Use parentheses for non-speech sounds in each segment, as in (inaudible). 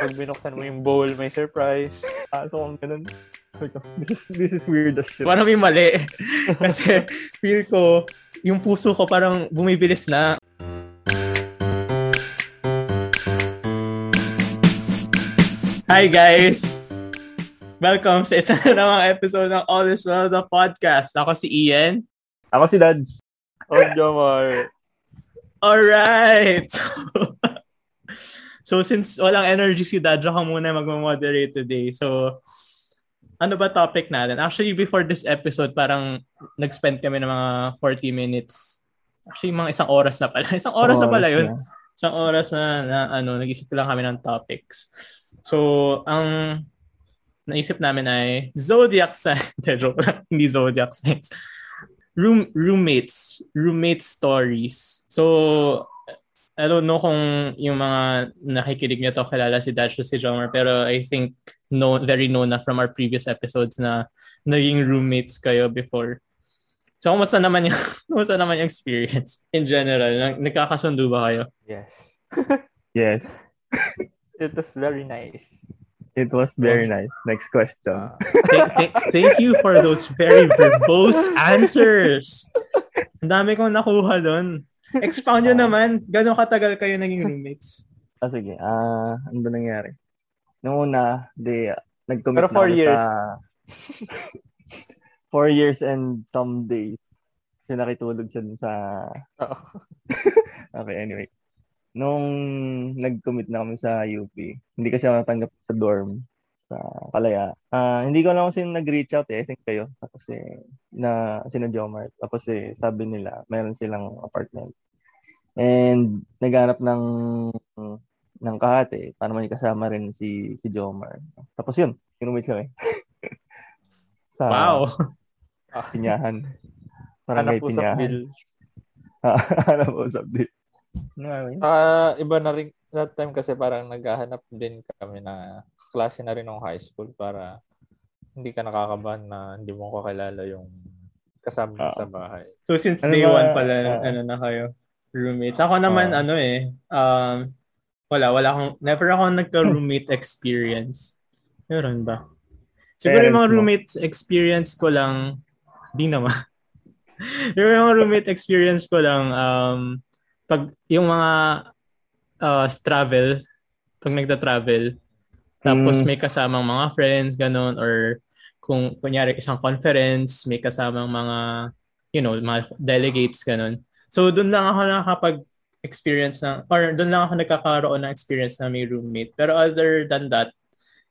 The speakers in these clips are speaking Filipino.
pag binuksan mo yung bowl, may surprise. Ah, so kung ganun. This is, this is weird as shit. Parang may mali. (laughs) Kasi feel ko, yung puso ko parang bumibilis na. Hi guys! Welcome sa isa na namang episode ng All Is Well the podcast. Ako si Ian. Ako si Dad. Oh, Jomar. Alright! (laughs) so since walang energy si Dad, ako muna mag-moderate today. So, ano ba topic natin? Actually, before this episode, parang nag-spend kami ng mga 40 minutes. Actually, mga isang oras na pala. (laughs) Isang oras na pala yun. Isang oras na, na ano, nag-isip lang kami ng topics. So, ang naisip namin ay zodiac sign. (laughs) joke lang, hindi zodiac signs. Room, roommates. Roommate stories. So, I don't know kung yung mga nakikinig nito kilala si Dash o si Jomer, pero I think no, very known na from our previous episodes na naging roommates kayo before. So, kumusta naman yung, (laughs) kumusta naman yung experience in general? Nagkakasundo ba kayo? Yes. (laughs) Yes. It was very nice. It was very nice. Next question. Uh, (laughs) Thank, thank, thank you for those very verbose answers. Ang dami kong nakuha doon. Expound nyo naman, gano'ng katagal kayo naging (laughs) roommates? Ah, sige. Ah, ano ba nangyari? Noong una, di, nag-commit Pero na four years. Sa, (laughs) four years and some days. Kasi nakitulog siya dun sa... (laughs) Okay, anyway. Nung nag-commit na kami sa UP, hindi kasi ako natanggap sa dorm sa Kalaya. Ah, hindi ko lang kasi nag-reach out eh. I think kayo. Tapos eh, na, sina Jomar. Tapos eh, sabi nila, meron silang apartment. And naghanap ng ng kahate para may kasama rin si si Jomar. Tapos yun, kinumis kami. (laughs) sa Wow. (laughs) Pinyahan. Parang Hanap may usap Pinyahan. bill. (laughs) Hanap usap bill. Ano nga yun? Ah, iba na rin that time kasi parang naghahanap din kami na klase na rin ng high school para hindi ka nakakabahan na hindi mo kakilala yung kasama mo Ah. sa bahay. So since Ano day ba- one pala, ah. ano na kayo, roommates. Ako naman, Ah. ano eh, um, wala, wala akong, never ako nagka-roommate (laughs) experience. Meron ba? Siguro yung mga Parents mo? roommate experience ko lang, di naman. (laughs) yung mga roommate experience ko lang, um, pag yung mga uh, travel, pag nagta-travel, tapos Mm. may kasamang mga friends, ganun, or kung kunyari isang conference, may kasamang mga, you know, mga delegates, ganun. So, doon lang ako nakakapag-experience ng, or doon lang ako nagkakaroon ng experience na may roommate. Pero other than that,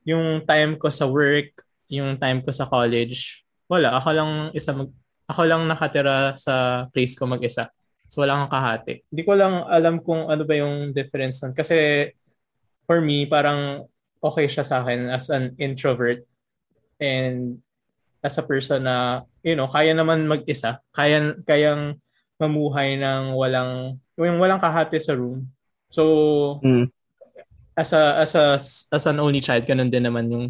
yung time ko sa work, yung time ko sa college, wala. Ako lang isa mag, ako lang nakatira sa place ko mag-isa. So, wala akong kahati. Hindi ko lang alam kung ano ba yung difference nun. Kasi, for me, parang okay siya sa akin as an introvert and as a person na, you know, kaya naman mag-isa. Kaya, kayang mamuhay ng walang, yung walang kahati sa room. So, Mm. as a, as a, as an only child, ganun din naman yung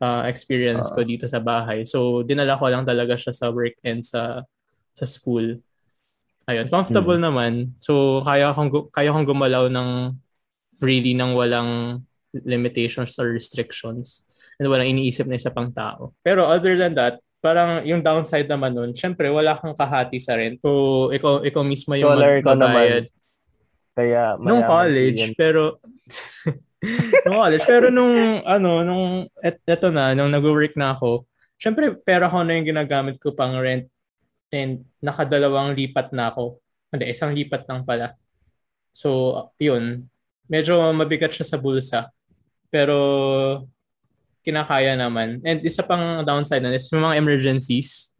uh, experience ko dito sa bahay. So, dinala ko lang talaga siya sa work and sa sa school. Ayun, comfortable naman. So, kaya akong, gu- kaya akong gumalaw ng freely ng walang limitations or restrictions. And walang iniisip na isa pang tao. Pero other than that, parang yung downside naman nun, syempre, wala kang kahati sa rent. So, ikaw, ikaw mismo yung ka magbabayad. Kaya Nung college, Ian. pero (laughs) nung college, pero nung ano, nung et, eto na, nung nag-work na ako, syempre pera ko na yung ginagamit ko pang rent and nakadalawang lipat na ako. Hindi, isang lipat lang pala. So, yun. Medyo mabigat siya sa bulsa. Pero kinakaya naman. And isa pang downside na is yung mga emergencies.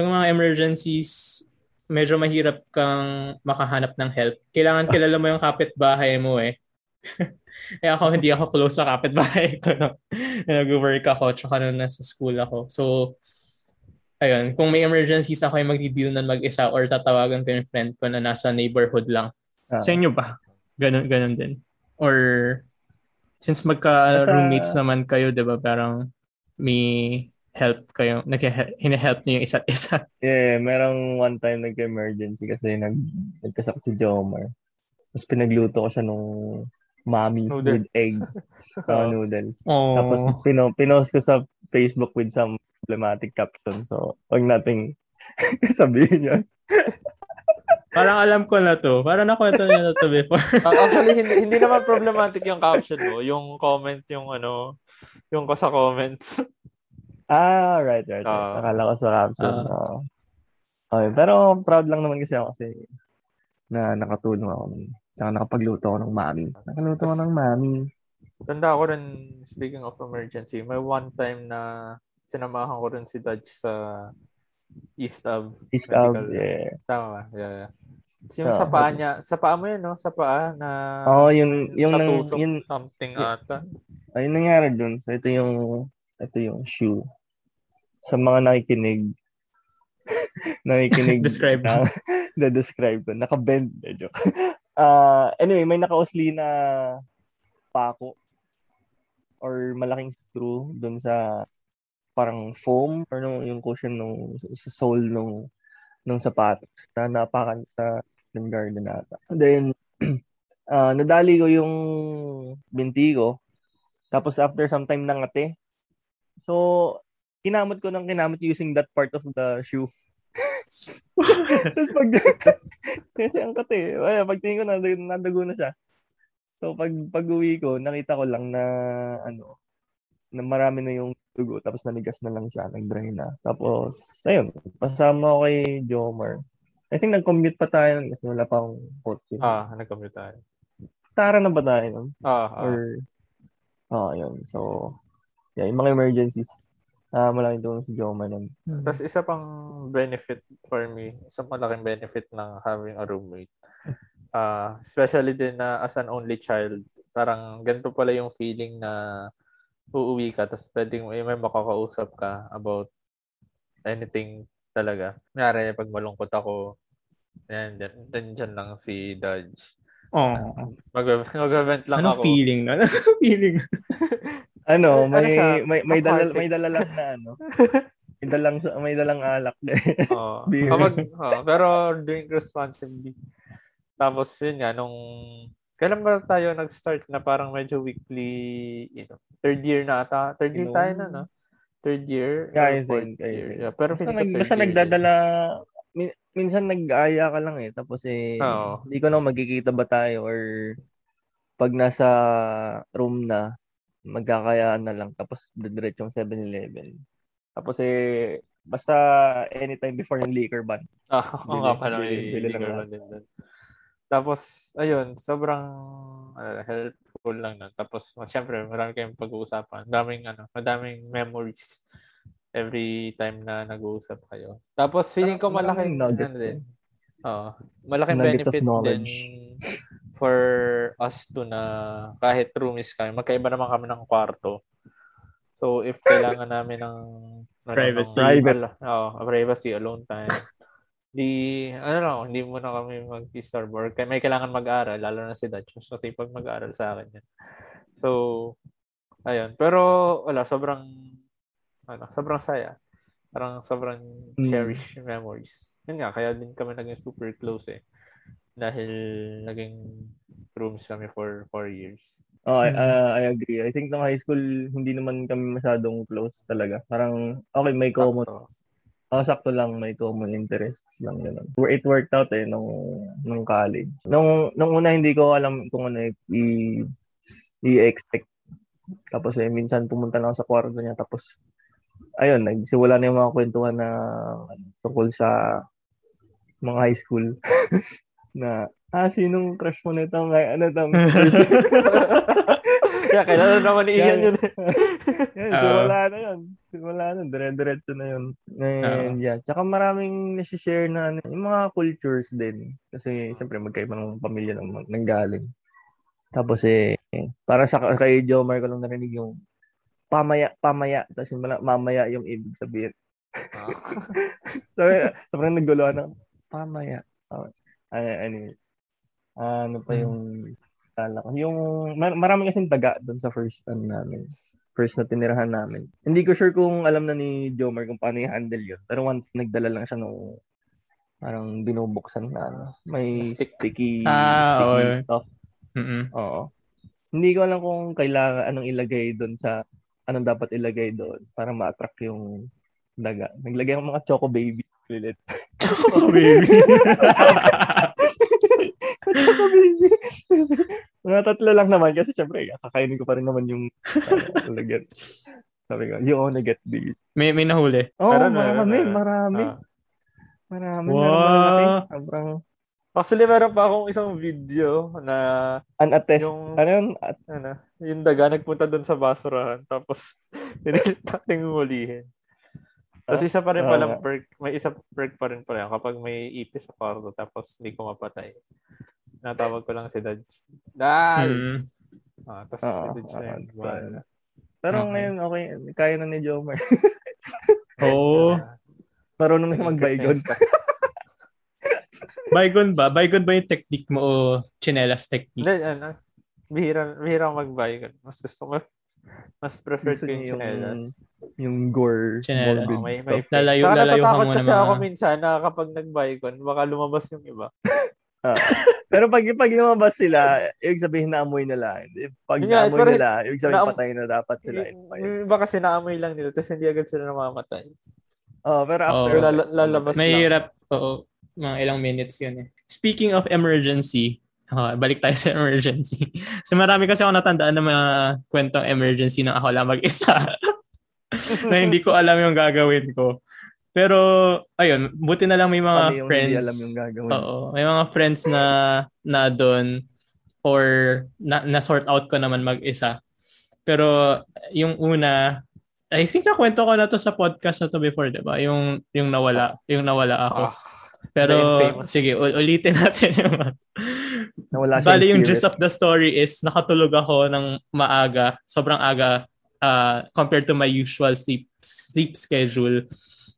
Yung mga emergencies, medyo mahirap kang makahanap ng help. Kailangan kilala mo yung kapitbahay mo eh. (laughs) eh ako, hindi ako close sa kapitbahay ko. (laughs) Nag-work ako, tsaka nung nasa school ako. So, ayun, kung may emergencies ako yung magdi-deal na mag-isa or tatawagan ko yung friend ko na nasa neighborhood lang. Ah. Sa inyo ba? Ganun, ganun din. Or, since magka-roommates naman kayo, di ba, parang may help kayo, nag-help niyo yung isa't isa. (laughs) Yeah, merong one time nagka-emergency kasi nag, nagkasakit si Jomar. Tapos pinagluto ko siya nung mommy Noodles. with egg (laughs) uh, noodles. Oh. Tapos pino, pinost ko sa Facebook with some problematic caption. So, wag nating (laughs) sabihin yan. Parang alam ko na to. Parang nakwento niya na to before. (laughs) Ah, Actually, hindi, hindi naman problematic yung caption mo. Yung comment, yung ano, yung ko sa comments. Ah, right, right. right. Ah. Akala ko sa caption. Ah. oo. okay, pero proud lang naman kasi ako kasi na nakatulong ako. Tsaka nakapagluto ako ng mami. Nakaluto ako ng mami. Tanda ko rin, speaking of emergency, may one time na sinamahan ko rin si Dodge sa East of East of, Medical. yeah. Tama ba? Yeah, yeah. Yung Ah, sa paa niya, sa paa mo yun, no? Sa paa na Oo, yun, yung, nang, yun, something y- ata. ayun nangyari dun. So, ito yung, ito yung shoe. Sa mga nakikinig, (laughs) nakikinig (laughs) Describe na, (laughs) na describe ko. Naka-bend. Eh, joke. Ah, anyway, may nakausli na pako or malaking screw dun sa parang foam or no, yung cushion nung sa sole nung nung sapatos na napakan sa ng garden nata. Then (clears throat) ah, nadali ko yung binti ko. Tapos after some time nangate. So kinamot ko ng kinamot using that part of the shoe. (laughs) Tapos pag (laughs) kasi ang kate, ay pagtingin ko nadag, nadago na siya. So pag pag-uwi ko, nakita ko lang na ano na marami na yung dugo tapos nanigas na lang siya, nag-dry na. Tapos ayun, pasama ko kay Jomar. I think nag-commute pa tayo kasi wala pa akong kotse. Ah, nag-commute tayo. Tara na ba tayo nun? Ah, ah. Or Oh, yun. So, yeah, yung mga emergencies. Ah, malaking tulong si Jomar nun. Tapos isa pang benefit for me, isang malaking benefit ng having a roommate. Ah, especially din na as an only child, parang ganito pala yung feeling na uuwi ka tapos pwedeng may, may makakausap ka about anything talaga. Kunyari, pag malungkot ako, yan, dyan, dyan, dyan lang si Dodge. Oh. Mag- mag-event lang Anong ako. feeling? Anong (laughs) feeling? Ano, Ano may siya? may may dala may dala lang na ano. (laughs) May dalang may dalang alak. Oo. (laughs) Beer. Kapag, oo, pero drink responsibly. Tapos yun nga, nung kailan ba tayo nag-start na parang medyo weekly, you know, third year na ata. Third year Inom. tayo na, no? Third year Yeah, or I fourth think, year. Yeah, pero basta, nag, basta year nagdadala min- minsan nag-aya ka lang eh tapos eh Oo. hindi ko na magkikita ba tayo or pag nasa room na magkakayaan na lang tapos diretsyong 7-Eleven. Tapos eh basta anytime before yung liquor ban. Ah, (laughs) oo nga Bili- pala, may bili- bili lang liquor natin. man din doon. Tapos, ayun, sobrang uh, helpful lang na. Tapos, syempre, marami kayong pag-uusapan. Daming, ano, madaming memories every time na nag-uusap kayo. Tapos, feeling ko malaking, Maraming nuggets, ano din, eh. Oo. malaking Nuggets benefit din for us to na kahit roomies kami, magkaiba naman kami ng kwarto. So, if kailangan namin ng ano, Privacy. ng- Private. Oo, privacy, alone time. Di, ano lang, hindi muna kami mag-disturb or kaya may kailangan mag-aral, lalo na si Dutch. Mas kasi pag mag-aral sa akin yan. So, ayun. Pero, wala, sobrang, ano, sobrang saya. Parang sobrang Mm. cherish memories. Yun nga, kaya din kami naging super close eh. Dahil naging rooms kami for four years. Oh, I, Mm. uh, I agree. I think nung high school hindi naman kami masyadong close talaga. Parang okay, may common. Oh, sakto lang may common interests lang ganun. It worked out eh nung nung college. Nung nung una hindi ko alam kung ano i i-expect. Tapos eh minsan pumunta lang ako sa kwarto niya tapos ayun, nagsimula na yung mga kwentuhan na ano, tungkol sa mga high school (laughs) na ah sinong crush mo nito ano tong (laughs) Kaya kailangan naman ni Ian yun. (laughs) Yan, Oo. simula na yun. Simula na, dire-diretso na yun. And yeah, tsaka maraming nasi-share na ano, yung mga cultures din. Kasi siyempre magkaiba ng pamilya ng nanggaling. Tapos eh, para sa kay Jomar ko lang narinig yung pamaya, pamaya. Tapos yung mamaya yung ibig sabihin. Ah. (laughs) So, sobrang nagulo ng pamaya. Oh, ano, anyway. ano pa yung kala ko. Yung mar- marami kasing taga doon sa first time namin. First na tinirahan namin. Hindi ko sure kung alam na ni Jomar kung paano i-handle yun. Pero one nagdala lang siya nung parang binubuksan na ano. May Stick. sticky, Ah, sticky oo. stuff. Mm-mm. Oo. hindi ko alam kung kailangan anong ilagay doon sa anong dapat ilagay doon para ma-attract yung daga. Naglagay ako mga choco baby ulit. Choco baby. (laughs) choco baby. Mga tatlo lang naman kasi syempre kakainin ko pa rin naman yung uh, lagyan. Sabi ko, you only get these. May, may nahuli. Oo, oh, marami, marami. Ah. Marami, Wow. malaki. Sobrang Actually, meron pa akong isang video na unattest. Yung- Ano yun? At, ano, yung daga nagpunta doon sa basurahan tapos (laughs) pinilit nating hulihin. Tapos isa pa rin Ah, palang nga. perk, may isa perk pa rin pala kapag may ipis sa kwarto tapos hindi ko mapatay. Natawag ko lang si Dodge. Dad! Hmm. Ah, tapos Oo, si Dodge na yun. Bahala. pero Okay. ngayon, okay. Kaya na ni Jomar. (laughs) Oo. Ah, (laughs) Marunong siya tax. (laughs) Baygon ba? Baygon ba yung technique mo o chinelas technique? Hindi, ano, bihira, bihira mag-baygon. Mas gusto ko, mas, prefer ko yung chinelas. Yung gore, Chinelas. morbid Oh, may, may. Lalayo- Saka lalayo ka natatakot kasi ako minsan na kapag nag-baygon, baka lumabas yung iba. Pero pag, pag lumabas sila, ibig sabihin na amoy nila. Pag nga, naamoy pero- nila, ibig sabihin naam- patay na dapat sila. Yung, iba kasi naamoy lang nila, tapos hindi agad sila namamatay. Oh, pero after, Oo. Lala- lalabas lang. Mahirap. Oo. Mga ilang minutes yun eh. Speaking of emergency, ah, balik tayo sa emergency. (laughs) so marami kasi ako natandaan ng mga kwentong emergency nang ako lang mag-isa. (laughs) na hindi ko alam yung gagawin ko. Pero, ayun, buti na lang may mga kami yung friends. hindi alam yung gagawin. Oo, may mga friends na na doon or na, na sort out ko naman mag-isa. Pero yung una, I think nakwento ko na to sa podcast na to before, 'di ba? Yung yung nawala, yung nawala ako. Ah, Pero infamous. sige, ul- ulitin natin yung Nawala siya Bali yung gist of the story is nakatulog ako ng maaga, sobrang aga uh, compared to my usual sleep sleep schedule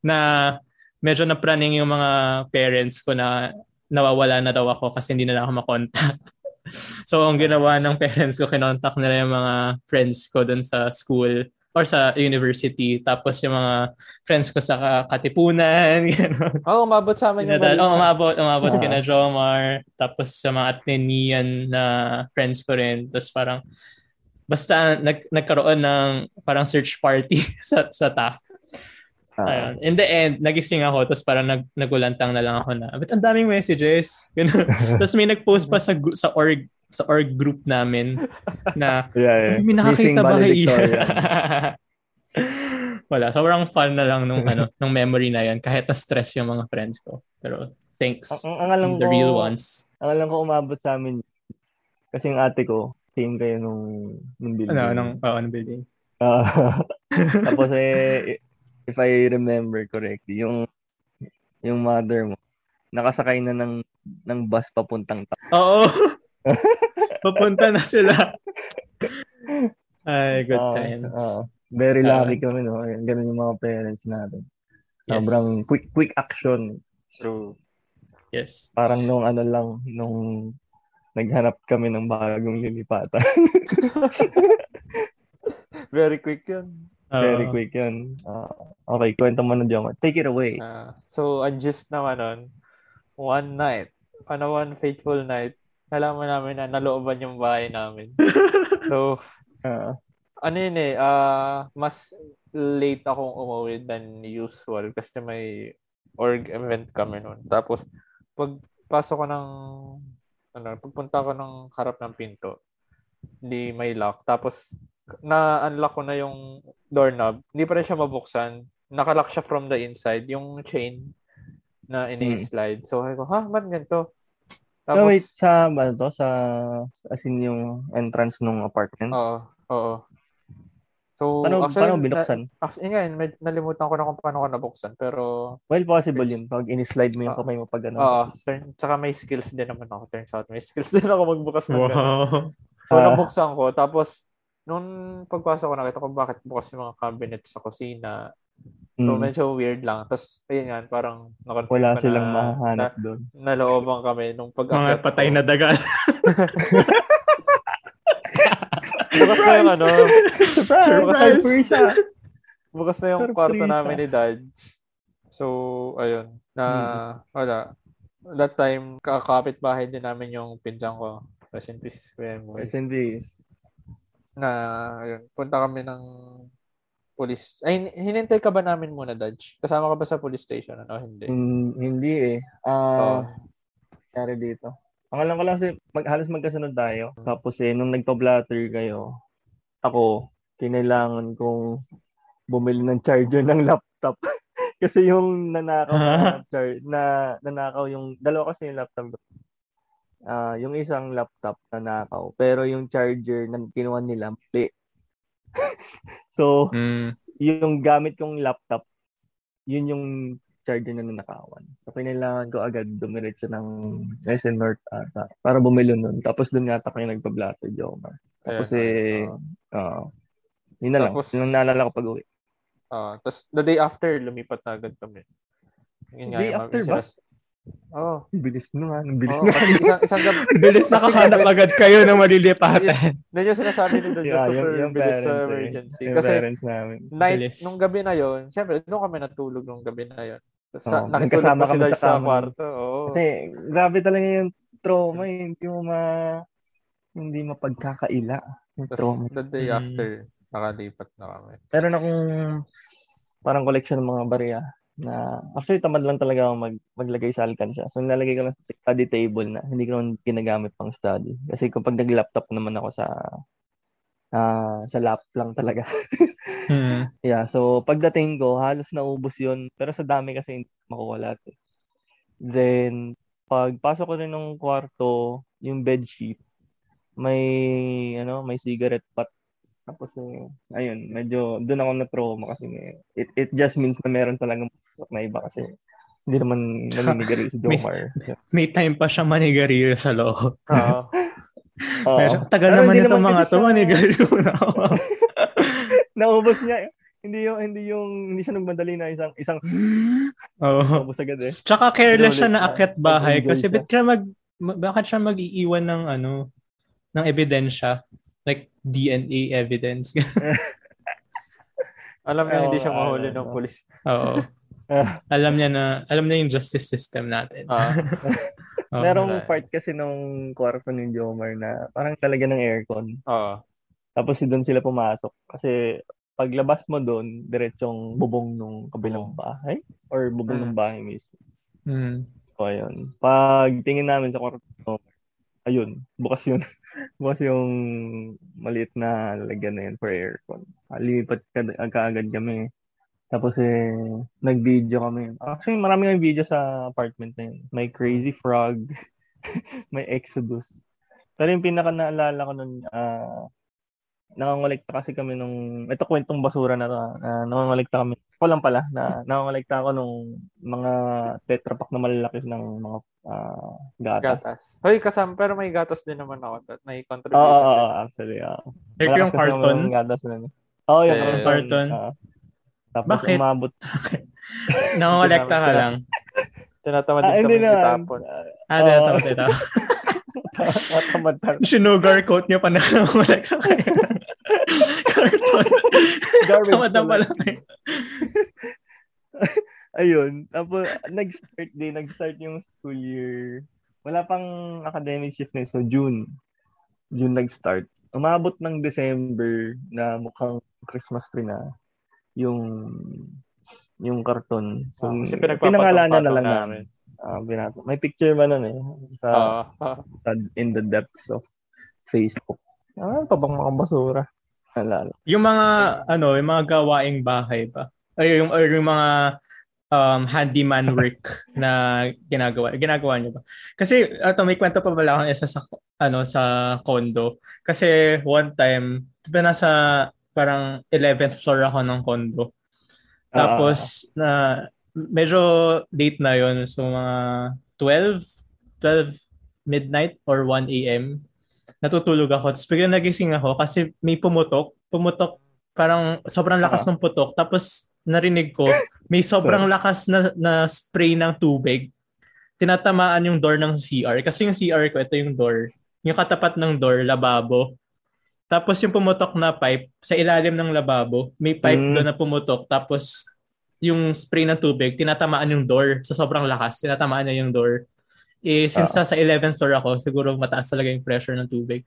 na medyo napraning yung mga parents ko na nawawala na daw ako kasi hindi na ako makontak. (laughs) so ang ginawa ng parents ko, kinontak nila yung mga friends ko dun sa school or sa university. Tapos yung mga friends ko sa Katipunan. (laughs) Oo, oh, umabot sa amin yung balita. oh, umabot, umabot Ah. kina Jomar. Tapos sa mga Ateneian na friends ko rin. Tapos parang, basta nag, nagkaroon ng parang search party (laughs) sa, sa TAF. Ah. Ayun. In the end, nagising ako. Tapos parang nag, nagulantang na lang ako na, but ang daming messages. (laughs) Tapos may nag-post pa sa, sa org sa org group namin na (laughs) yeah, yeah. may nakakita ba valedictorian. Wala, sobrang fun na lang nung ano, nung memory na 'yan kahit na stress yung mga friends ko. Pero thanks. ang, ang alam the ko, real ones. ang alam ko umabot sa amin, kasi yung ate ko, same kayo nung, nung building. Ano, nung, oo, nung building. Ah, (laughs) tapos eh, if I remember correctly, yung yung mother mo, nakasakay na ng ng bus papuntang ta- Oo. (laughs) Papunta na sila. Ay, good Ah, times. ah. very lucky kami, no? Ganun yung mga parents natin. Sobrang quick quick action. True. Yes. Parang nung ano lang, nung naghanap kami ng bagong lilipatan. (laughs) Very quick yun. Oo. Very quick yun. Ah, okay, kwento mo na Jomar. Take it away. Ah, so, ang gist naman nun, one night, on a one fateful night, nalaman namin na nalooban yung bahay namin. (laughs) so, Ah, ano yun eh, ah, mas late akong umuwi than usual kasi may org event kami noon. Tapos, pag pasok ko ng, ano, pagpunta ko ng harap ng pinto, hindi may lock. Tapos, na-unlock ko na yung doorknob. Hindi pa rin siya mabuksan. Nakalock siya from the inside. Yung chain na ini-slide. So, sabi ko, ha, ba't ganito? so wait, sa, ano to? Sa, as in yung entrance ng apartment? Oo, oo. So, paano, actually, paano na- binuksan? Actually, nga, med- nalimutan ko na kung paano ko nabuksan. Pero, well, possible yun. Pag in-slide mo yung Ah. kamay mo pag ano. oo, turn, saka may skills din naman ako. Turns out, may skills (laughs) din ako magbukas ng ganun. Wow. So, Ah. nabuksan ko. Tapos, nung pagpasok ko, nakita ko bakit bukas yung mga cabinet sa kusina. So, Mm, medyo weird lang. Tapos, ayun nga, parang nakonfirm wala ko silang na, mahahanap na, doon. nalooban kami nung pag Mga patay na daga. (laughs) Bukas na yung ano, Surprise! Surprise! Ah! bukas na yung Surprise, (laughs) (laughs) kwarto namin ni Dad. So, ayun, na, wala. That time, kakapit bahay din namin yung pinjang ko. Rest in peace, Kuya Moy. Rest in peace. na ayun, punta kami ng police. Ay, hinintay ka ba namin muna, Dodge? Kasama ka ba sa police station? Ano, hindi? Hin- hindi eh. Uh, dito. Ang alam ko lang kasi mag, halos magkasunod tayo. Tapos eh, nung nagpa-blatter kayo, ako, kinailangan kong bumili ng charger ng laptop. (laughs) kasi yung nanakaw na, char- na nanakaw yung dalawa kasi yung laptop uh, yung isang laptop na nakaw pero yung charger na kinuha nila mali. (laughs) so mm. yung gamit kong laptop yun yung charger na nanakawan. So, kailangan ko agad dumiretso ng SN North ata para bumili nun. Tapos doon yata kayo nagpa-blatter, Jomar. Tapos eh, uh, uh, yun na tapos, lang. Yun naalala ko pag-uwi. Uh, tapos the day after, lumipat na agad kami. Yun day nga, after ba? Oh. Bilis na nga. Bilis oh, na. isang, isang (laughs) gabi. Bilis nakahanap agad kayo ng malilipatan. Yan yung sinasabi nito (laughs) yeah, just for yung bilis sa eh. emergency. Eh. Kasi namin. night, bilis. nung gabi na yon syempre, doon kami natulog nung gabi na yon sa, oh, nagkasama kami sa, sa kwarto. Oh. Kasi grabe talaga yung trauma, eh. hindi mo ma hindi mapagkakaila yung trauma. The day hmm. after, nakalipat na kami. Meron akong parang collection ng mga barya na actually tamad lang talaga ako mag, maglagay sa alkansya. So nilalagay ko lang sa study table na hindi ko naman ginagamit pang study. Kasi kapag nag-laptop naman ako sa uh, sa lap lang talaga. (laughs) mm. (laughs) Yeah, so pagdating ko, halos naubos 'yon. Pero sa dami kasi hindi makuha lahat. Eh. Then pagpasok ko rin ng kwarto, yung bed sheet, may ano, may cigarette butt tapos, eh, ayun, medyo doon ako na-trauma kasi eh, it, it just means na meron talagang (laughs) na iba kasi hindi naman naninigarilyo si Jomar. (laughs) may, may time pa siya manigarilyo sa loob. Oo. Pero tagal Pero naman itong mga to, siya... manigarilyo na ako. Naubos niya. Hindi yung hindi yung hindi siya nagmadali na isang isang (gasps) Oo. Oh. Ubos agad eh. Tsaka careless siya na akyat bahay kasi bit siya mag bakit siya mag-iiwan ng ano ng ebidensya like DNA evidence. (laughs) alam niya oh, hindi siya mahuli ng pulis. Oo. (laughs) alam niya na, alam niya yung justice system natin. (laughs) Uh, oh, Merong part kasi nung kwarto ni Jomar na parang talaga ng aircon. Oo. Tapos doon sila pumasok. Kasi paglabas mo doon, diretsong bubong nung kabilang bahay or bubong mm. ng bahay mismo. Mm. So, ayun. Pag tingin namin sa kwarto, ayun, bukas yun. (laughs) bukas yung maliit na lalagyan na yun for aircon. Lipat ka, agad kami. Tapos eh, nag-video kami. Actually, marami ng video sa apartment na yun. May Crazy Frog, (laughs) may Exodus. Pero yung pinaka naalala ko nun, uh, nangangolikta kasi kami nung, ito kwentong basura na to, uh, nangangolikta kami. Ako lang pala, na nangangolikta ako nung mga tetra pack na malalaki ng mga uh, gatas. Gatas. Hoy, kasama, pero may gatas din naman ako. May contribution. Oo, oh, oh, actually, oo. Uh, Like yung carton? Gatas na. Oo, oh, yung eh, carton. Uh, tapos Bakit? umabot. (laughs) Nangangalekta ka lang. (laughs) Tinatamad din ah, kami itapon. Ah, tinatamad (laughs) pa. Sinugar coat niya pa nangangalekta kayo. Carton. Tamad na pala. (laughs) Ayun. Tapos, nag-start din. Nag-start yung school year. Wala pang academic shift na So, June. June nag-start. Umabot ng December na mukhang Christmas tree na yung yung karton. So, oh, pinangalanan na lang namin. Uh, binato. May picture man nun eh. Sa, uh, uh. (laughs) in the depths of Facebook. Ah, pa bang mga basura? Alala. Yung mga, ano, yung mga gawaing bahay ba? Ay, yung, or yung mga um, handyman work (laughs) na ginagawa. Ginagawa niyo ba? Kasi, ito, may kwento pa pala akong isa sa, ano, sa condo. Kasi, one time, diba nasa parang 11th floor ako ng condo. Tapos, uh, na medyo late na yon So, mga 12, 12 midnight or 1 a.m. Natutulog ako. Tapos biglang nagising ako kasi may pumutok. Pumutok, parang sobrang lakas uh-huh. ng putok. Tapos narinig ko, may sobrang lakas na, na spray ng tubig. Tinatamaan yung door ng CR. Kasi yung CR ko, ito yung door. Yung katapat ng door, lababo. Tapos yung pumutok na pipe, sa ilalim ng lababo, may pipe mm. doon na pumutok. Tapos yung spray ng tubig, tinatamaan yung door sa sobrang lakas. Tinatamaan niya yung door. Eh, since uh. sa 11th floor ako, siguro mataas talaga yung pressure ng tubig.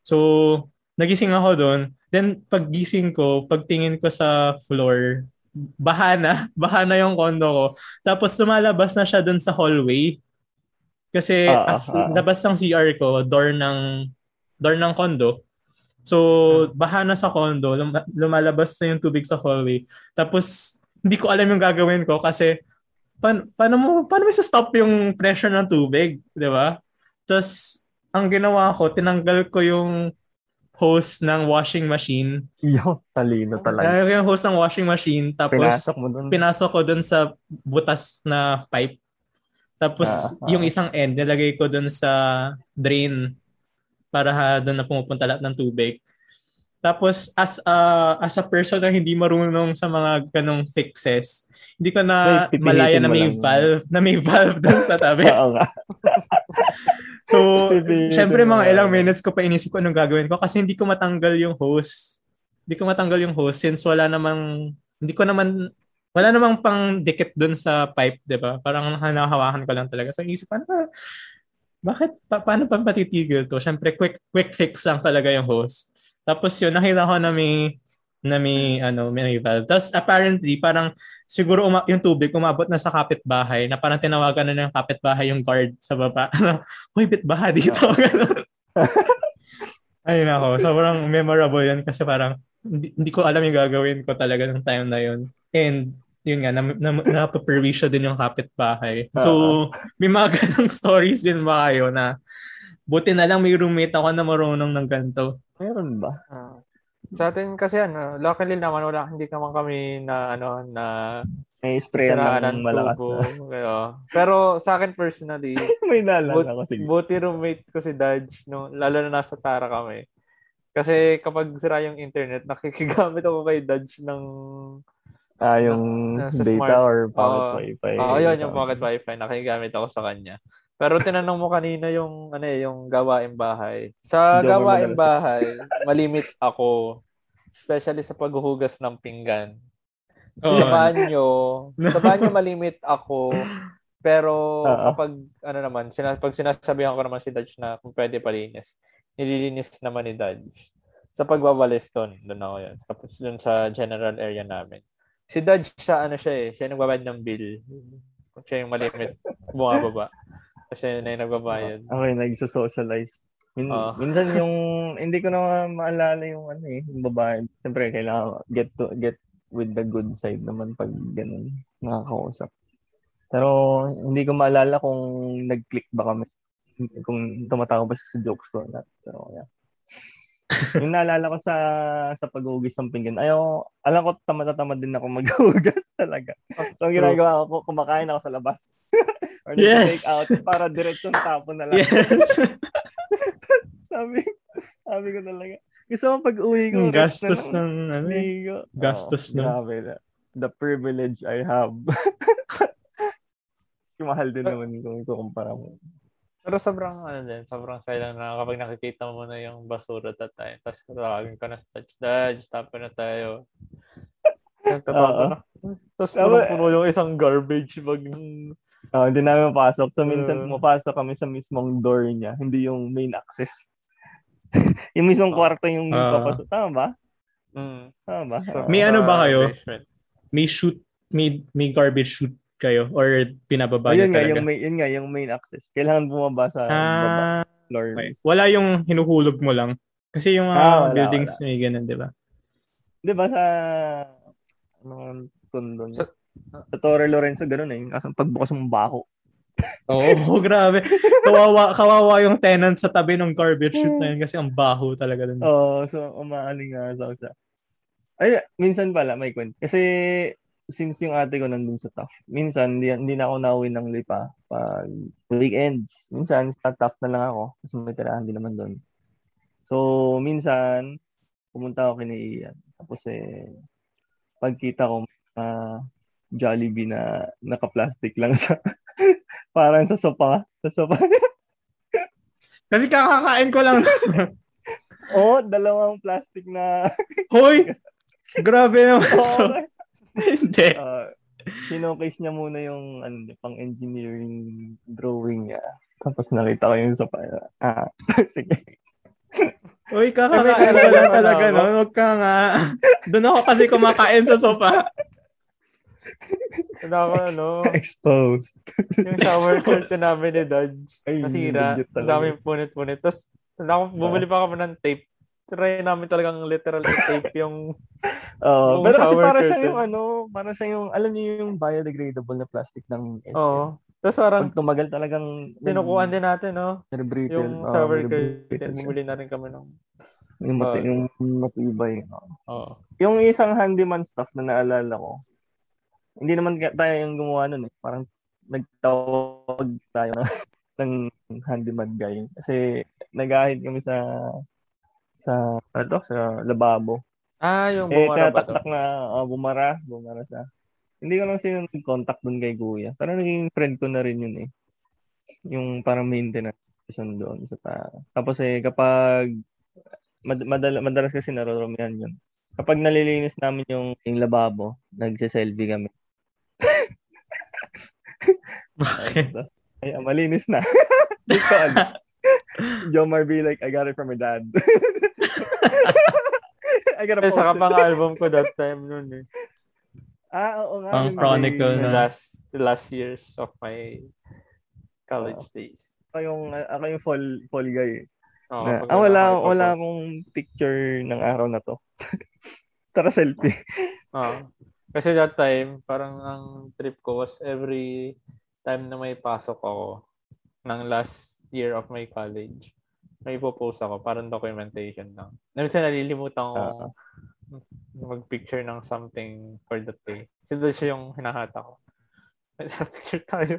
So, nagising ako doon. Then, paggising ko, pagtingin ko sa floor, baha na. (laughs) Baha na yung kondo ko. Tapos, lumalabas na siya doon sa hallway. Kasi, uh, uh, labas ng CR ko, door ng, door ng kondo. So, baha na sa kondo, lum- lumalabas na yung tubig sa hallway. Tapos, hindi ko alam yung gagawin ko kasi, pa- paano mo, paano mo stop yung pressure ng tubig? Di ba? Tapos, ang ginawa ko, tinanggal ko yung hose ng washing machine. Yo, talino talaga. Tinanggal ko yung hose ng washing machine. Tapos, pinasok mo dun. Pinasok ko dun sa butas na pipe. Tapos, ah, ah. yung isang end, nilagay ko dun sa drain para ha, doon na pumupunta lahat ng tubig. Tapos as a as a person na hindi marunong sa mga ganong fixes, hindi ko na Wait, malaya na may valve, na may valve doon sa tabi. (laughs) Oo nga. (laughs) so, syempre mga ilang minutes ko pa inisip ko anong gagawin ko kasi hindi ko matanggal yung hose. Hindi ko matanggal yung hose since wala namang hindi ko naman wala namang pang dikit doon sa pipe, 'di ba? Parang hanahawakan ko lang talaga. So, inisip ko, ano, bakit pa, paano pa patitigil to? Syempre quick quick fix lang talaga yung hose. Tapos yun, nakita ko na may na may ano may valve. Tapos apparently parang siguro uma- yung tubig umabot na sa kapitbahay na parang tinawagan na ng kapitbahay yung guard sa baba. (laughs) Hoy, bit baha dito. (laughs) Ayun ako. Sobrang memorable yan kasi parang hindi, hindi ko alam yung gagawin ko talaga ng time na yun. And yun nga, na, na, napaperwisyo din yung kapitbahay. So, uh-huh. may mga (laughs) ganong stories din ba kayo na buti na lang may roommate ako na marunong ng ganito. Meron ba? Uh, sa atin kasi ano, luckily naman wala hindi naman kami na ano na may spray ng malakas na. Kaya, pero sa akin personally, (laughs) may naalala but, ako sige. Buti roommate ko si Dodge no, lalo na nasa Tara kami. Kasi kapag sira yung internet, (laughs) nakikigamit ako kay Dodge ng Ah, yung uh, data smart, or pocket uh, wifi. Oo, uh, yun, yung pocket wifi. Nakikigamit ako sa kanya. Pero tinanong mo kanina yung ano eh, yung gawaing bahay. Sa Hindi gawaing bahay, malimit ako especially sa paghuhugas ng pinggan. Oh. Sa banyo, sa banyo (laughs) malimit ako. Pero uh-huh. kapag ano naman, sina, pag sinasabihan ko naman si Dodge na kung pwede palinis, nililinis naman ni Dodge. Sa pagbabalis ko, doon ako yan. Tapos doon sa general area namin. Si Dodge sa ano siya eh, siya nagbabayad ng bill. Siya yung malimit, bumababa. Kasi na yung nagbabayad. Okay, nagso-socialize. Min- uh. Minsan yung, hindi ko na maalala yung ano eh, yung babae. Siyempre, kailangan get to, get with the good side naman pag ganun, nakakausap. Pero hindi ko maalala kung nag-click ba kami. Kung tumatawa ba sa jokes ko. Not. Pero yeah. (laughs) yung naalala ko sa sa paghugas ng pinggan, ayaw, alam ko tamad-tamad din ako maghugas (laughs) talaga. So, ang ginagawa ko, kumakain ako sa labas. (laughs) Or yes. take out para diretsong tapon na lang. Yes. (laughs) sabi, sabi ko talaga. Gusto mo pag uwi ko. Gastos na, ng, ano, ko. gastos oh, na. Grabe na. The privilege I have. (laughs) Mahal din naman kung ikukumpara mo. Pero sobrang ano din, sobrang saya lang na kapag nakikita mo na yung basura that time, tapos tawagin ka na sa touch dodge, tapon na tayo. (laughs) Nagtatapon na. Tapos puno yung isang garbage bag. Oh, hindi namin mapasok. So, minsan uh, pumapasok kami sa mismong door niya, hindi yung main access. (laughs) yung mismong kwarto yung uh, papasok. Tama ba? Mm. Tama ba? So, may uh, ano ba kayo? May shoot, may, may garbage shoot kayo or pinababa oh, yun nga, Yung main, yun nga, yung main access. Kailangan bumaba sa ah, baba, floor. Okay. Wala yung hinuhulog mo lang. Kasi yung uh, ah, wala, buildings wala. may ganun, di ba? Di ba sa ano kondo niya? Sa, sa Torre Lorenzo, ganun eh. Kasi pagbukas ng bako. Oo, (laughs) oh, grabe. Kawawa, kawawa yung tenant sa tabi ng garbage chute na yun kasi ang baho talaga dun. Oo, oh, so umaaling nga sa Ay, minsan pala may kwento. Kasi since yung ate ko nandun sa TAF, minsan hindi, hindi na ako nauwi ng lipa pag weekends. Minsan sa TAF na lang ako kasi may tirahan din naman doon. So, minsan pumunta ako kini Ian. Tapos eh, pagkita ko uh, Jollibee na naka-plastic lang sa (laughs) parang sa sopa. Sa sopa. (laughs) kasi kakakain ko lang. (laughs) Oo, oh, dalawang plastic na. Hoy! Grabe naman to. Hindi. Uh, sinokase niya muna yung ano, pang engineering drawing niya. Tapos nakita ko yung sa pa. Ah, sige. Uy, kakakain ka lang talaga, no? Huwag ka nga. Doon ako kasi kumakain sa sofa. Ano ako, ano, Exposed. yung shower curtain namin ni Dodge. Ay, Nasira. Ang daming punit-punit. Tapos, ako, bumili pa kami ng tape. Try namin talagang literal tape (laughs) yung Oo, Yung pero kasi para siya yung ano, para siya yung, alam niyo yung biodegradable na plastic ng SM. Oo. Tapos parang Pag tumagal talagang tinukuhan din natin, no? Yung shower brittle curtain. Bumili na rin kami ng... Yung, mati, Oo. yung matibay. oo. Oo. Yung isang handyman stuff na naalala ko, hindi naman tayo yung gumawa nun eh. Parang nagtawag tayo na, (laughs) ng handyman guy. Kasi nag-ahit kami sa sa ano to, sa lababo. Ah, yung Eh, bumara ba to? na ah, bumara, bumara siya. Hindi ko lang sino nag-contact dun kay Kuya. Parang naging friend ko na rin yun eh. Yung parang maintenance person doon sa ta. Tapos eh, kapag mad- madala, madalas kasi naroromihan yun. Kapag nalilinis namin yung, yung lababo, nagsiselfie kami. Bakit? Ay, ah, malinis na. (laughs) Dito, ano? (laughs) Jomar be like, I got it from my dad. (laughs) I gotta Eh, post saka it. pang album ko that time noon eh. Ah, oo nga. Pang chronicle The na. last, the last years of my college days. Ako yung, ako yung fall, fall guy. Oo, Na, pag ah, wala, ako wala akong picture ng araw na to. Tara selfie. Oo. Kasi that time, parang ang trip ko was every time na may pasok ako ng last year of my college, may ipopost ako, parang documentation lang. Minsan nalilimutan ko Ah. mag-picture ng something for that day. Kasi doon siya yung hinahata ko. (laughs) picture tayo.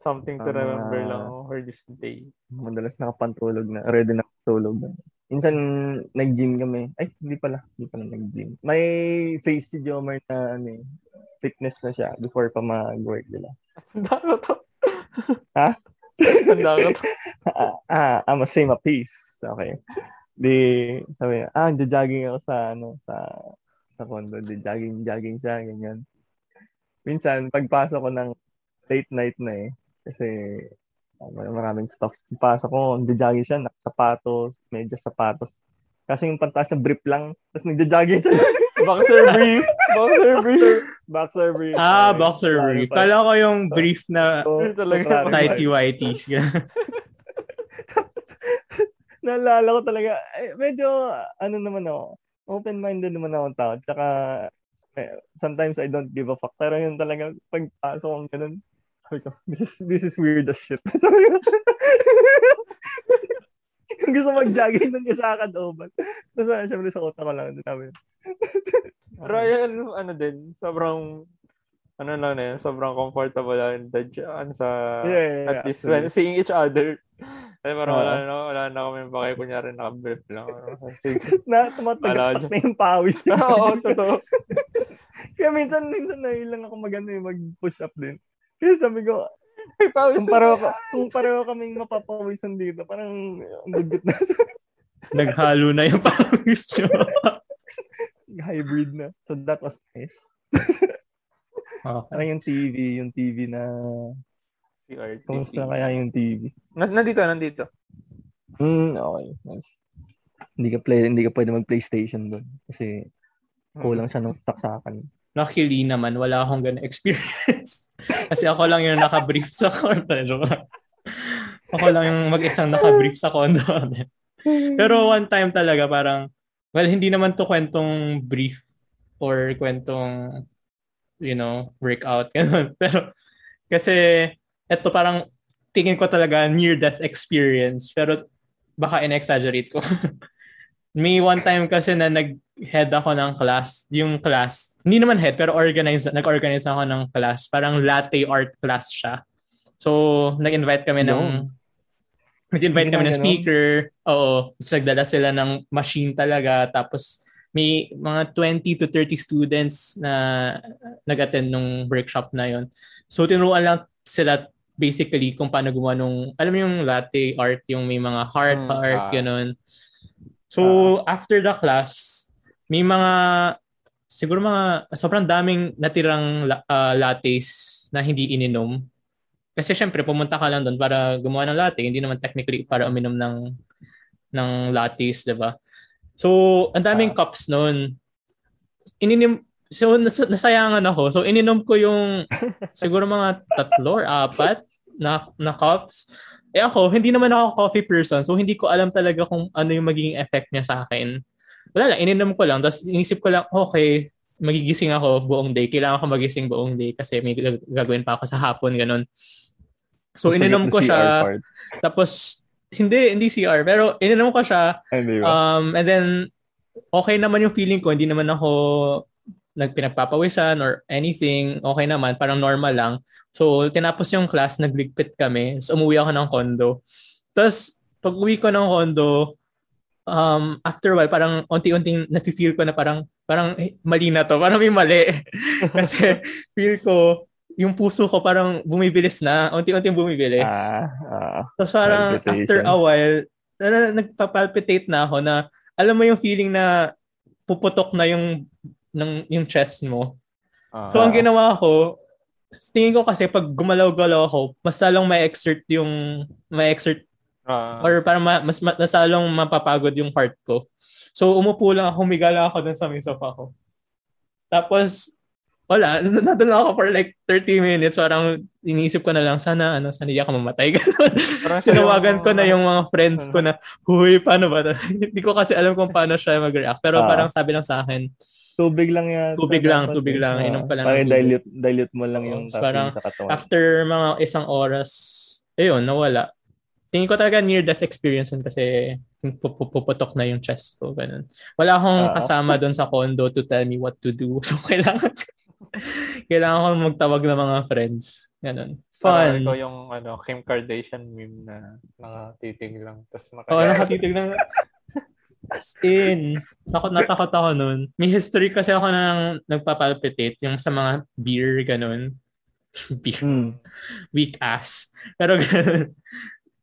Something to Ah. remember lang for this day. Madalas nakapantulog na. Ready na tulog na. Minsan, nag-gym kami. Ay, hindi pala. Hindi pala nag-gym. May face si Jomar na ano eh, fitness na siya before pa mag-work nila. (laughs) Tanda ko to. Ha? Tanda ko to. (laughs) ah, ah, I'm a same a piece. Okay. Di, sabi niya, ah, jogging ako sa, ano, sa, sa condo. Di, jogging, jogging siya, ganyan. Minsan, pagpasok ko ng late night na eh, kasi maraming stuff. Pagpasok ko, jogging siya, nakasapatos, medyo sapatos. Kasi yung pantas na brief lang, tapos nagja-jogging siya. (laughs) Boxer brief. Boxer brief. boxer brief. Ah, Okay. boxer brief. Kala ko yung brief na So, talaga. tighty whities. (laughs) Naalala ko talaga, eh, medyo, ano naman ako, open-minded naman ako tao. Tsaka, eh, sometimes I don't give a fuck. Pero yun talaga, pagpasok kong ganun, this is, this is weird as shit. (laughs) sabi ko, yung (laughs) gusto mag-jogging nun ka sa akin, oban. Tapos, uh, syempre sa utak ko lang, sabi, Pero yan, ano din, sobrang, ano lang na yun, sobrang comfortable lang the ano sa, Yeah, yeah, yeah, at least when seeing each other. Kasi parang wala Oo. na, wala na kami bakay, kunyari naka-brief lang. Sige. (laughs) na Wala tumatagak na yung pawis. Oo, totoo. Kaya minsan, minsan nahilang ako mag, ano, eh, mag-push up din. Kaya (laughs) sabi ko, kung pareho, ka, kung pareho kaming mapapawisan dito, parang ang gugut na (laughs) Naghalo na yung pawis nyo. (laughs) hybrid na. So that was nice. Okay. Parang yung TV, yung TV na, RTC. kumusta kaya yung TV? Nas- nandito, nandito. Hmm, okay, nice. Hindi ka play, hindi ka pwede mag-PlayStation doon kasi kulang siya ng saksakan. Luckily naman, wala akong ganun experience. (laughs) Kasi ako lang yung naka-brief sa condo. (laughs) Ako lang yung mag-isang naka-brief sa condo. (laughs) Pero one time talaga parang, well, hindi naman to kwentong brief or kwentong, you know, workout. Ganun. Pero kasi, eto parang tingin ko talaga near-death experience. Pero baka in-exaggerate ko. May one time kasi na nag-head ako ng class. Yung class, hindi naman head, pero organize, nag-organize ako ng class. Parang latte art class siya. So, nag-invite kami ng Yun. nag-invite kami na ng speaker. Oo. Tapos nagdala sila ng machine talaga. Tapos may mga 20 to 30 students na nag-attend nung workshop na yon. So tinuruan lang sila basically kung paano gumawa nung, alam mo yung latte art, yung may mga heart, Hmm, heart, ah. ganun. So after the class, may mga, siguro mga, sobrang daming natirang la- ah, lattes na hindi ininom. Kasi syempre, pumunta ka lang doon para gumawa ng latte. Hindi naman technically para uminom ng ng lattes, 'di ba? So, ang daming uh, cups noon. Ininim So, nas- nasayangan ako. So, ininom ko yung (laughs) siguro mga tatlo or apat na, na cups. Eh ako, hindi naman ako coffee person. So, hindi ko alam talaga kung ano yung magiging effect niya sa akin. Wala lang, ininom ko lang. Tapos, inisip ko lang, okay, magigising ako buong day. Kailangan ko magising buong day kasi may gagawin pa ako sa hapon, ganun. So, ininom ko siya. Tapos, hindi, hindi CR. Pero, ininom ko siya. Um, and then, okay naman yung feeling ko. Hindi naman ako nagpinagpapawisan or anything, okay naman, parang normal lang. So, tinapos yung class, nagligpit kami. So, umuwi ako ng condo. Tapos, pag uwi ko ng condo, um, after a while, parang unti-unting nafe-feel ko na parang, parang eh, mali na to. Parang may mali. (laughs) Kasi, (laughs) feel ko, yung puso ko parang bumibilis na. Unti-unting bumibilis. Ah, ah, Tapos parang after a while, na, nagpapalpitate na ako na alam mo yung feeling na puputok na yung ng yung chest mo. Uh-huh. So ang ginawa ko, tingin ko kasi pag gumalaw-galaw ako, mas lalong may exert yung may exert uh-huh. or para ma, mas, mas lalong mapapagod yung heart ko. So umupo lang ako, humiga lang ako dun sa may sofa ko. Tapos wala, (laughs) nandun ako for like 30 minutes. Parang iniisip ko na lang, sana, ano, sana hindi ako mamatay. (laughs) Sinawagan ko na yung mga friends ko na, huy, paano ba? (laughs) Hindi ko kasi alam kung paano siya mag-react. Pero uh, parang sabi lang sa akin, Tubig lang yan. Tubig lang, tubig lang. Uh, Inom pa lang. Parang dilute, dilute mo lang yung so, parang sa katawan. After mga isang oras, ayun, nawala. Tingin ko talaga near-death experience kasi puputok na yung chest ko. Ganun. Wala akong uh, kasama doon sa condo to tell me what to do. (laughs) So, kailangan kailangan ko magtawag ng mga friends. Ganun. Fun. Ikaw yung ano, Kim Kardashian meme na nakatitig lang. Tapos naka- oh, nakatitig lang. As in, takot na takot ako nun. May history kasi ako nang nagpapalpitate, yung sa mga beer, ganun. (laughs) beer. Mm. Weak ass. Pero ganun.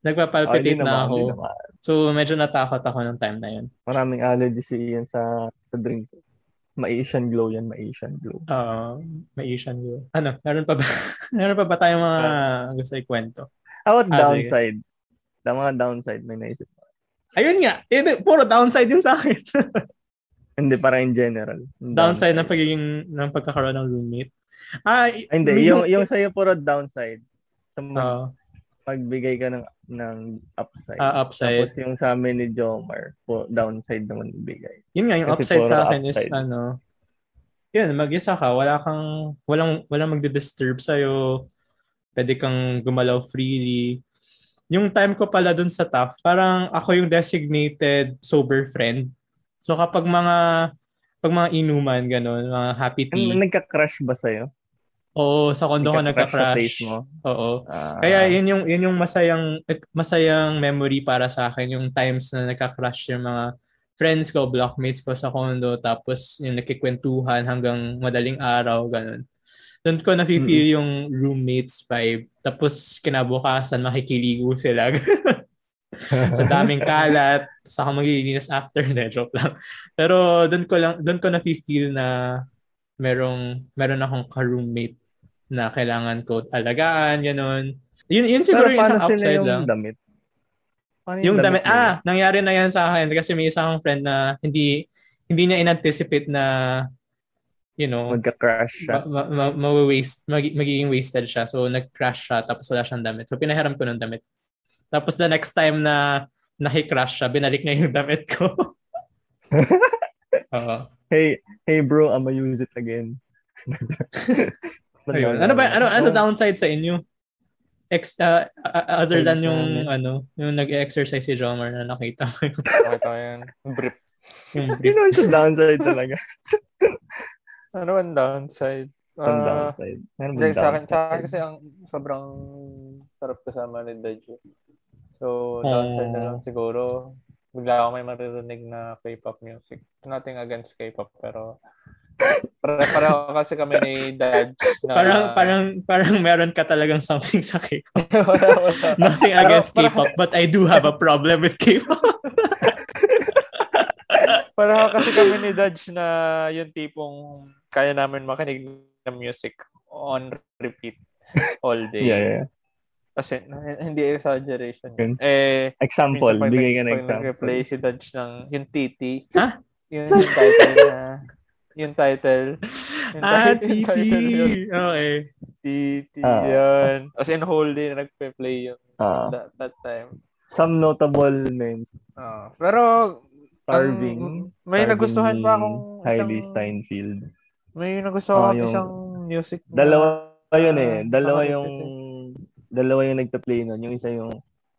Nagpapalpitate oh, na ako. So, medyo natakot ako ng time na yun. Maraming allergy si Ian sa, sa drinks. Ma-Asian glow yan, ma-Asian glow. Oo, uh, ma-Asian glow. Ano, meron pa ba, (laughs) meron pa ba tayong mga uh, gusto ikwento? How about ah, downside? Sige. mga downside, may naisip mo. Ayun nga. Eh, puro downside yun sa akin. (laughs) Hindi, para in general. Downside, downside ng pagiging, ng pagkakaroon ng roommate. Ah, hindi, may, yung, yung sa'yo puro downside. Sa mag, uh, pagbigay ka ng, ng upside. Uh, upside. Tapos yung sa amin ni Jomar, po, downside naman ibigay. Yun nga, yung Kasi upside sa akin upside. is ano, yun, mag-isa ka, wala kang, walang, walang magdi-disturb sa'yo, pwede kang gumalaw freely, yung time ko pala dun sa TAF, parang ako yung designated sober friend. So kapag mga pag mga inuman, ganun, mga happy tea. Ano, nagka-crush ba sa'yo? Oo, sa kondo ko nagka-crush. Mo? Oo. Ah. Kaya yun yung yun yung masayang masayang memory para sa akin yung times na nagka-crush yung mga friends ko, blockmates ko sa condo tapos yung nakikwentuhan hanggang madaling araw ganun. Doon ko na-feel mm-hmm. yung roommates vibe. Tapos kinabukasan makikiligo sila. (laughs) sa daming kalat, sa ako magigilinis after na joke lang. Pero doon ko lang doon ko na-feel na merong meron akong ka-roommate na kailangan ko alagaan, ganun. Yun, yun siguro Pero yung isang upside yung lang. Damit? yung, yung damit, damit ah, nangyari na yan sa akin kasi may isang friend na hindi hindi niya in-anticipate na you know, magka-crash siya. Ma- ma- ma- waste mag- magiging wasted siya. So, nag-crash siya tapos wala siyang damit. So, pinahiram ko ng damit. Tapos the next time na nahi-crash siya, binalik niya yung damit ko. (laughs) uh, hey, hey bro, I'm gonna use it again. (laughs) Ayun. Ano ba ano ano downside sa inyo? Ex, uh, other than yung ano, yung nag-exercise si Jomar na nakita ko. nakita ko yan. Brief. Yung brief. Yun yung downside talaga. (laughs) Ano ang downside? Ang uh, downside. Ano downside? Sa akin, sa akin kasi ang sobrang sarap kasama ni Deji. So, downside uh, na lang siguro. Bigla ako may maririnig na K-pop music. Nothing against K-pop, pero pare-pareho kasi kami ni Dad. Na, parang, parang, parang meron ka talagang something sa K-pop. (laughs) Nothing against K-pop, but I do have a problem with K-pop. (laughs) Para kasi kami ni Dodge na yung tipong kaya namin makinig ng music on repeat all day. Yeah, yeah. Kasi hindi exaggeration. Yun. Eh, Example, bigay ka ng example. nag-play si Dodge ng yung titi. Ha? Yung, yung title na, yung title. (laughs) Yung Ah, ti- yung TT. title yun. Okay. Titi, Ah. yun. As in, whole day na nagpe-play yung Ah, that, that time. some notable men. Ah, pero, Starving. may Starving nagustuhan pa akong Hailey isang, Steinfeld. may nagustuhan akong yung- isang music na, Dalawa yun eh. Dalawa yung dalawa yung nagpa-play nun. Yung isa yung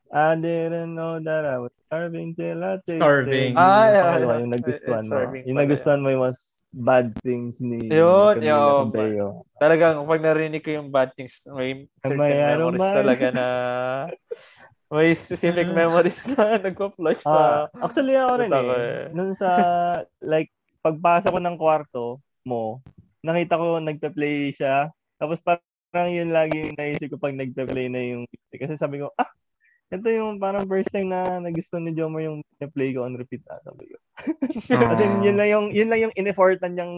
I didn't know that I was starving till I tasted Starving. Ah, yeah, yeah. yung nagustuhan mo. Yung nagustuhan mo yung was bad things ni Yun, Camila Cabello. Talagang pag narinig ko yung bad things, may certain May memories aroman. talaga na (laughs) may specific memories na (laughs) nagpa-flash sa Ah, actually ako rin eh. eh. Nung sa like pagpasok ko ng kwarto mo, nakita ko nagpe-play siya. Tapos parang yun lagi yung naisip ko pag nagpe-play na yung music. Kasi sabi ko, ah, ito yung parang first time na nagusto ni Jomar yung play ko on repeat na. Sabi ko. Kasi Ah. (laughs) yun lang yung yun lang yung in-effortan niyang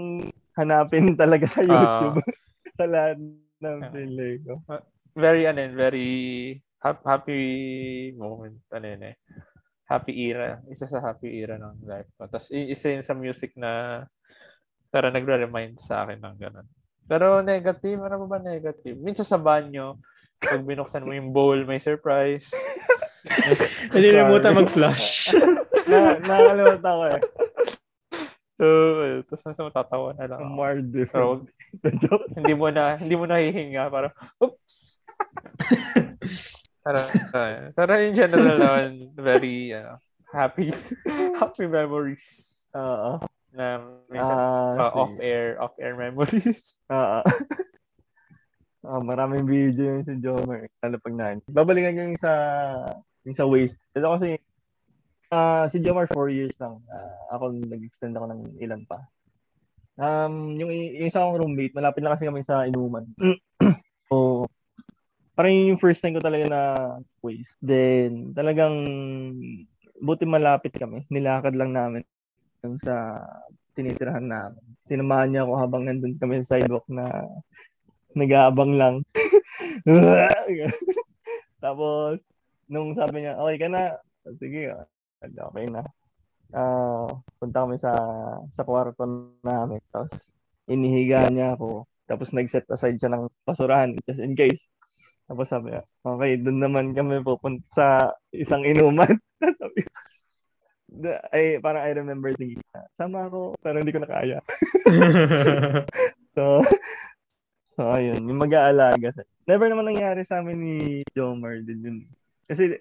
hanapin (laughs) talaga sa YouTube. (laughs) sa lahat ng Ah. play ko. very ano very hap- happy moment ano yun eh. Happy era. Isa sa happy era ng life ko. Tapos isa yun sa music na tara nagre-remind sa akin ng ganun. Pero negative, ano ba ba negative? Minsan sa banyo, pag binuksan mo yung bowl, may surprise. (laughs) Nalilimutan mag-flush. (laughs) Na, nakakalimutan ko eh. So, tapos nasa matatawa na lang. ako. More different. (laughs) joke. hindi mo na hindi mo na hihinga para oops. uh, pero in general naman very ano, happy happy memories Oo. na minsan Ah, uh, off air off air memories. Oo. Ah, maraming video yun si Jomer. Lalo pag na. Babalikan yung sa yung sa waste. Ito kasi ah si Jomar 4 years lang. Ah, ako nag-extend ako ng ilan pa. Um, yung, yung isa kong roommate, malapit lang kasi kami sa inuman. (clears throat) so, parang yun yung first time ko talaga na waste. Then, talagang buti malapit kami. Nilakad lang namin yung sa tinitirahan namin. Sinamahan niya ako habang nandun kami sa sidewalk na nag-aabang lang. (laughs) Tapos, nung sabi niya, okay ka na, sige, okay na. Ah, punta kami sa sa kwarto namin. Tapos, inihiga niya ako. Tapos, nag-set aside siya ng basurahan just in case. Tapos sabi niya, okay, doon naman kami pupunta sa isang inuman. (laughs) sabi The- ay, parang I remember thinking, sama ako, pero hindi ko na kaya. (laughs) So, so ayun, yung mag-aalaga. Never naman nangyari sa amin ni Jomar din yun. Kasi,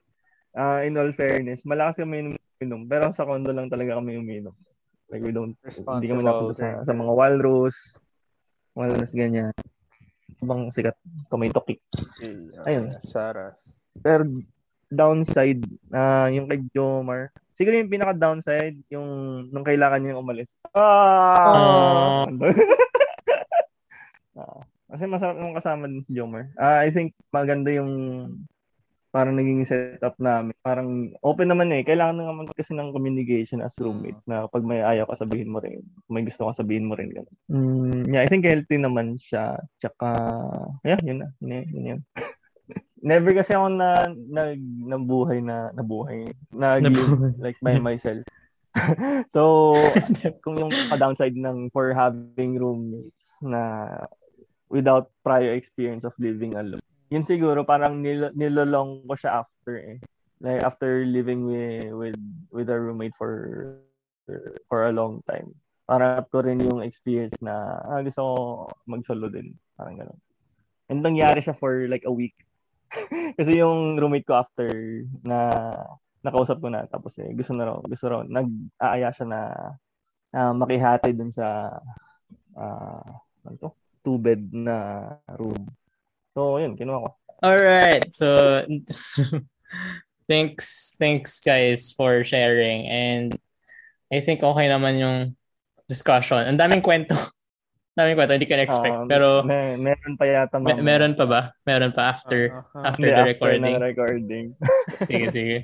ah, in all fairness, malakas kami uminom, pero sa condo lang talaga kami uminom. Like, we don't, hindi kami napunta sa, sa mga walrus, walrus ganyan. Ibang sikat, kumaitokik. Ayun. Saras. Pero, downside, ah yung kay Jomar, siguro yung pinaka-downside, yung nung kailangan niya umalis. Ah! Ah, (laughs) kasi masarap nung kasama din si Jomar. Ah, I think maganda yung parang naging setup namin. Parang open naman eh. Kailangan naman kasi ng communication as roommates na kapag may ayaw ka sabihin mo rin. Kung may gusto ka sabihin mo rin. Ganun. Mm, yeah, I think healthy naman siya. Tsaka, yeah, yun na. Yun, yun, yun. (laughs) Never kasi ako na nag nabuhay na nabuhay na Nabuhay. like by myself. (laughs) so, (laughs) kung yung downside ng for having roommates na without prior experience of living alone. Yun siguro parang nil- nilolong ko siya after eh. Like after living with with with a roommate for for a long time. Parang ko rin yung experience na ah, gusto ko mag-solo din. Parang gano'n. And nangyari siya for like a week. (laughs) Kasi yung roommate ko after na nakausap ko na tapos eh gusto na raw gusto raw nag-aaya siya na ah, makihati dun sa ah ano to? Two bed na room. So, yun, kinuha ko. All right. So (laughs) thanks thanks guys for sharing and I think okay naman yung discussion. Ang daming kwento. daming kwento, hindi ko na-expect. Um, pero may, meron pa yata me- mamaya. meron pa ba? Meron pa after Ah, ah, after Hindi, the recording. ng recording. (laughs) sige, sige.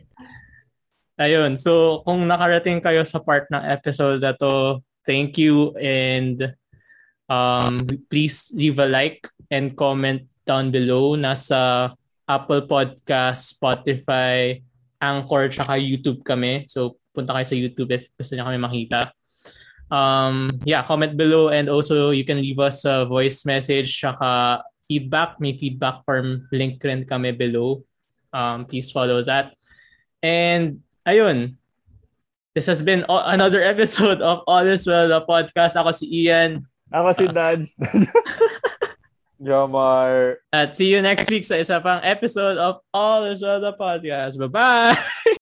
Ayun, so kung nakarating kayo sa part ng episode na to, thank you and um, please leave a like and comment down below. Nasa Apple Podcast, Spotify, Anchor, tsaka YouTube kami. So, punta kayo sa YouTube if gusto niyo kami makita. Um, yeah, comment below and also you can leave us a voice message tsaka feedback. May feedback form link rin kami below. Um, please follow that. And ayun, this has been another (laughs) episode of All Is Well, the podcast. Ako si Ian. Ako si Dad. (laughs) Jomar. At see you next week sa isa pang episode of All Is Well, the podcast. Bye-bye! (laughs)